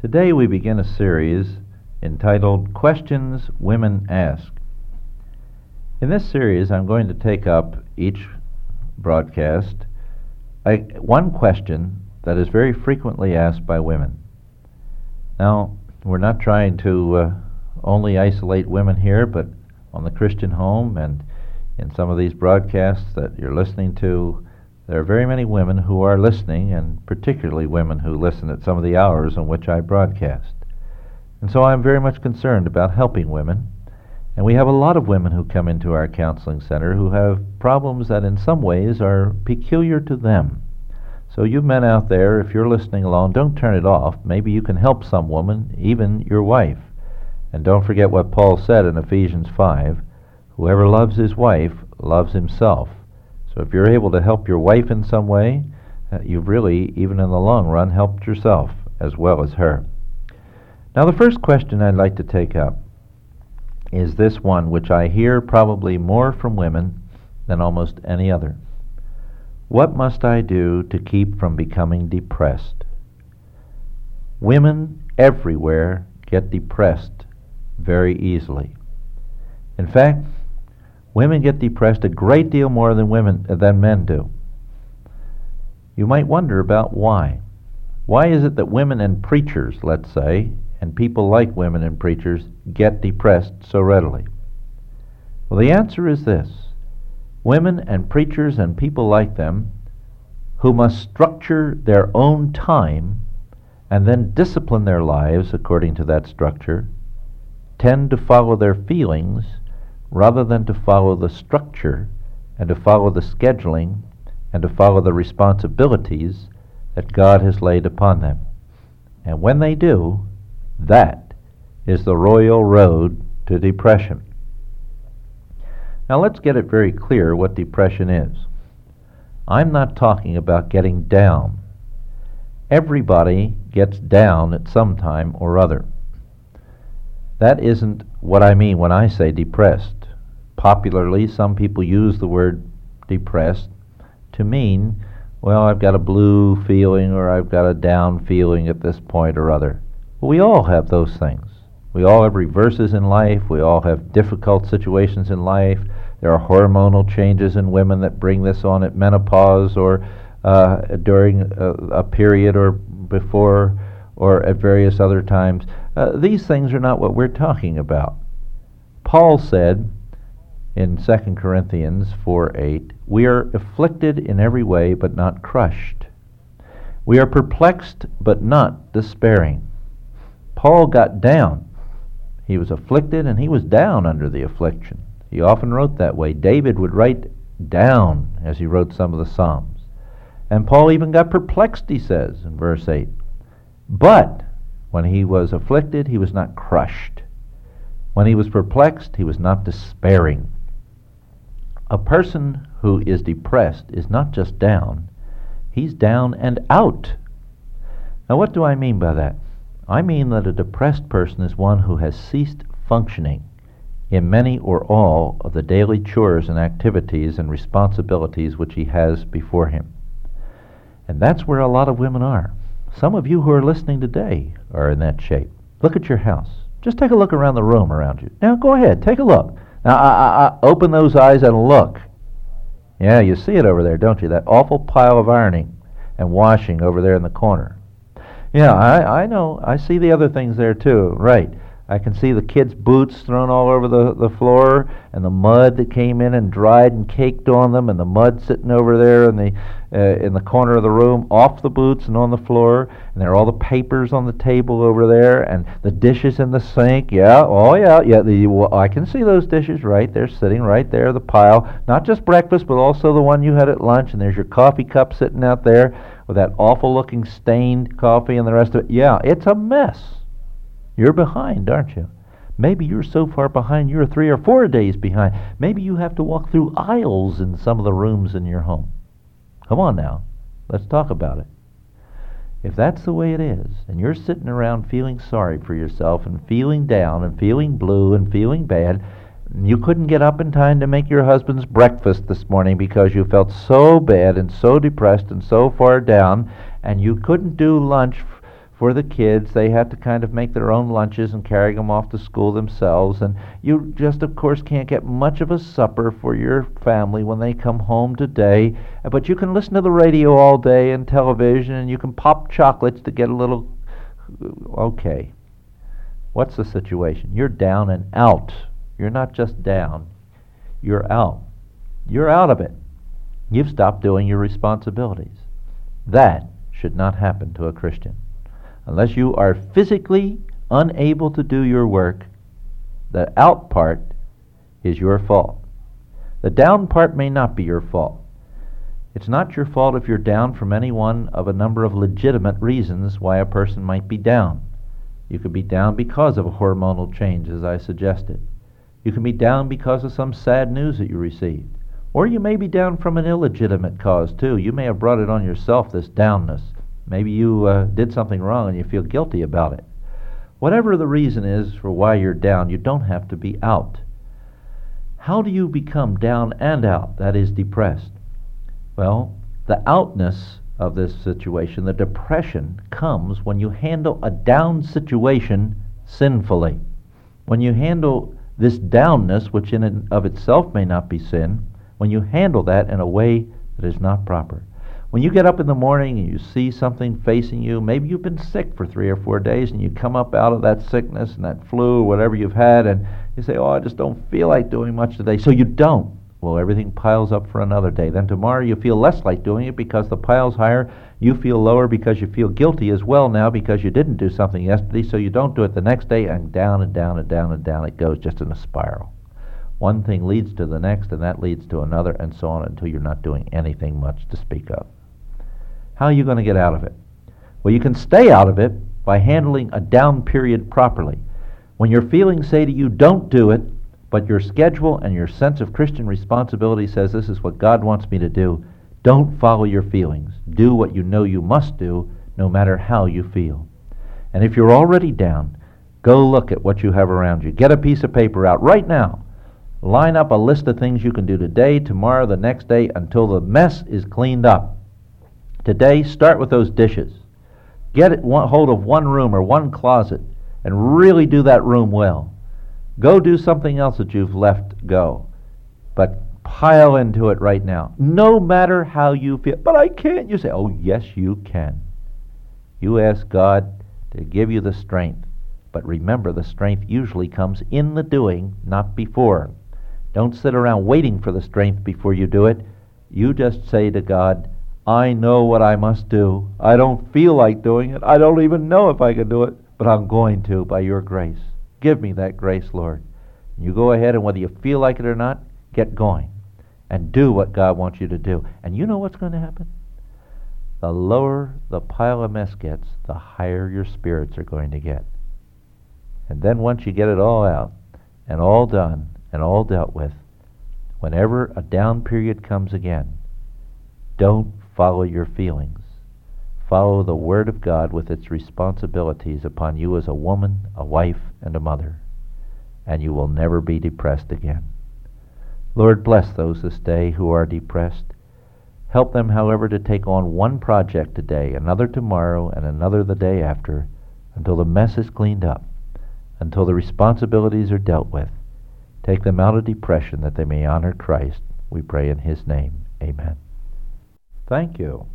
Today we begin a series entitled Questions Women Ask. In this series, I'm going to take up each broadcast one question that is very frequently asked by women. Now, we're not trying to uh, only isolate women here, but on the Christian home and in some of these broadcasts that you're listening to, there are very many women who are listening, and particularly women who listen at some of the hours on which I broadcast. And so I'm very much concerned about helping women. And we have a lot of women who come into our counseling center who have problems that in some ways are peculiar to them. So, you men out there, if you're listening along, don't turn it off. Maybe you can help some woman, even your wife. And don't forget what Paul said in Ephesians 5 Whoever loves his wife loves himself. So if you're able to help your wife in some way, uh, you've really, even in the long run, helped yourself as well as her. Now, the first question I'd like to take up is this one, which I hear probably more from women than almost any other. What must I do to keep from becoming depressed? Women everywhere get depressed very easily. In fact, Women get depressed a great deal more than women than men do. You might wonder about why. Why is it that women and preachers, let's say, and people like women and preachers get depressed so readily? Well, the answer is this. Women and preachers and people like them who must structure their own time and then discipline their lives according to that structure tend to follow their feelings rather than to follow the structure and to follow the scheduling and to follow the responsibilities that God has laid upon them. And when they do, that is the royal road to depression. Now let's get it very clear what depression is. I'm not talking about getting down. Everybody gets down at some time or other. That isn't what I mean when I say depressed popularly, some people use the word depressed to mean, well, I've got a blue feeling or I've got a down feeling at this point or other. We all have those things. We all have reverses in life. We all have difficult situations in life. There are hormonal changes in women that bring this on at menopause or uh, during a, a, period or before or at various other times. Uh, these things are not what we're talking about. Paul said, in 2 Corinthians 4 8, we are afflicted in every way, but not crushed. We are perplexed, but not despairing. Paul got down. He was afflicted, and he was down under the affliction. He often wrote that way. David would write down as he wrote some of the Psalms. And Paul even got perplexed, he says in verse 8. But when he was afflicted, he was not crushed. When he was perplexed, he was not despairing. A person who is depressed is not just down, he's down and out. Now, what do I mean by that? I mean that a depressed person is one who has ceased functioning in many or all of the daily chores and activities and responsibilities which he has before him. And that's where a lot of women are. Some of you who are listening today are in that shape. Look at your house. Just take a look around the room around you. Now, go ahead, take a look. Now, I, I, open those eyes and look. Yeah, you see it over there, don't you? That awful pile of ironing and washing over there in the corner. Yeah, I, I know. I see the other things there too. Right. I can see the kids' boots thrown all over the, the floor, and the mud that came in and dried and caked on them, and the mud sitting over there in the uh, in the corner of the room, off the boots and on the floor, and there are all the papers on the table over there, and the dishes in the sink. Yeah, oh yeah, yeah. The, well, I can see those dishes right there, sitting right there, the pile. Not just breakfast, but also the one you had at lunch, and there's your coffee cup sitting out there with that awful-looking stained coffee and the rest of it. Yeah, it's a mess. You're behind, aren't you? Maybe you're so far behind you're three or four days behind. Maybe you have to walk through aisles in some of the rooms in your home. Come on now. Let's talk about it. If that's the way it is, and you're sitting around feeling sorry for yourself and feeling down and feeling blue and feeling bad, you couldn't get up in time to make your husband's breakfast this morning because you felt so bad and so depressed and so far down, and you couldn't do lunch for the kids. They had to kind of make their own lunches and carry them off to school themselves. And you just, of course, can't get much of a supper for your family when they come home today. But you can listen to the radio all day and television, and you can pop chocolates to get a little. Okay. What's the situation? You're down and out. You're not just down, you're out. You're out of it. You've stopped doing your responsibilities. That should not happen to a Christian. Unless you are physically unable to do your work, the out part is your fault. The down part may not be your fault. It's not your fault if you're down from any one of a number of legitimate reasons why a person might be down. You could be down because of a hormonal change, as I suggested. You can be down because of some sad news that you received. Or you may be down from an illegitimate cause, too. You may have brought it on yourself, this downness. Maybe you uh, did something wrong and you feel guilty about it. Whatever the reason is for why you're down, you don't have to be out. How do you become down and out, that is, depressed? Well, the outness of this situation, the depression, comes when you handle a down situation sinfully. When you handle this downness, which in and of itself may not be sin, when you handle that in a way that is not proper. When you get up in the morning and you see something facing you, maybe you've been sick for three or four days and you come up out of that sickness and that flu or whatever you've had and you say, Oh, I just don't feel like doing much today. So you don't. Well, everything piles up for another day. Then tomorrow you feel less like doing it because the pile's higher. You feel lower because you feel guilty as well now because you didn't do something yesterday, so you don't do it the next day, and down and down and down and down it goes just in a spiral. One thing leads to the next, and that leads to another, and so on until you're not doing anything much to speak of. How are you going to get out of it? Well, you can stay out of it by handling a down period properly. When your feelings say to you, don't do it, but your schedule and your sense of Christian responsibility says this is what God wants me to do, don't follow your feelings. Do what you know you must do, no matter how you feel. And if you're already down, go look at what you have around you. Get a piece of paper out right now. Line up a list of things you can do today, tomorrow, the next day, until the mess is cleaned up. Today, start with those dishes. Get one, hold of one room or one closet and really do that room well. Go do something else that you've left go. But pile into it right now. No matter how you feel. But I can't. You say, oh, yes, you can. You ask God to give you the strength. But remember, the strength usually comes in the doing, not before. Don't sit around waiting for the strength before you do it. You just say to God, I know what I must do. I don't feel like doing it. I don't even know if I can do it, but I'm going to by your grace. Give me that grace, Lord. You go ahead, and whether you feel like it or not, get going and do what God wants you to do. And you know what's going to happen? The lower the pile of mess gets, the higher your spirits are going to get. And then once you get it all out and all done and all dealt with, whenever a down period comes again, don't follow your feelings. Follow the Word of God with its responsibilities upon you as a woman, a wife, and a mother, and you will never be depressed again. Lord, bless those this day who are depressed. Help them, however, to take on one project today, another tomorrow, and another the day after, until the mess is cleaned up, until the responsibilities are dealt with. Take them out of depression that they may honor Christ. We pray in His name. Amen. Thank you.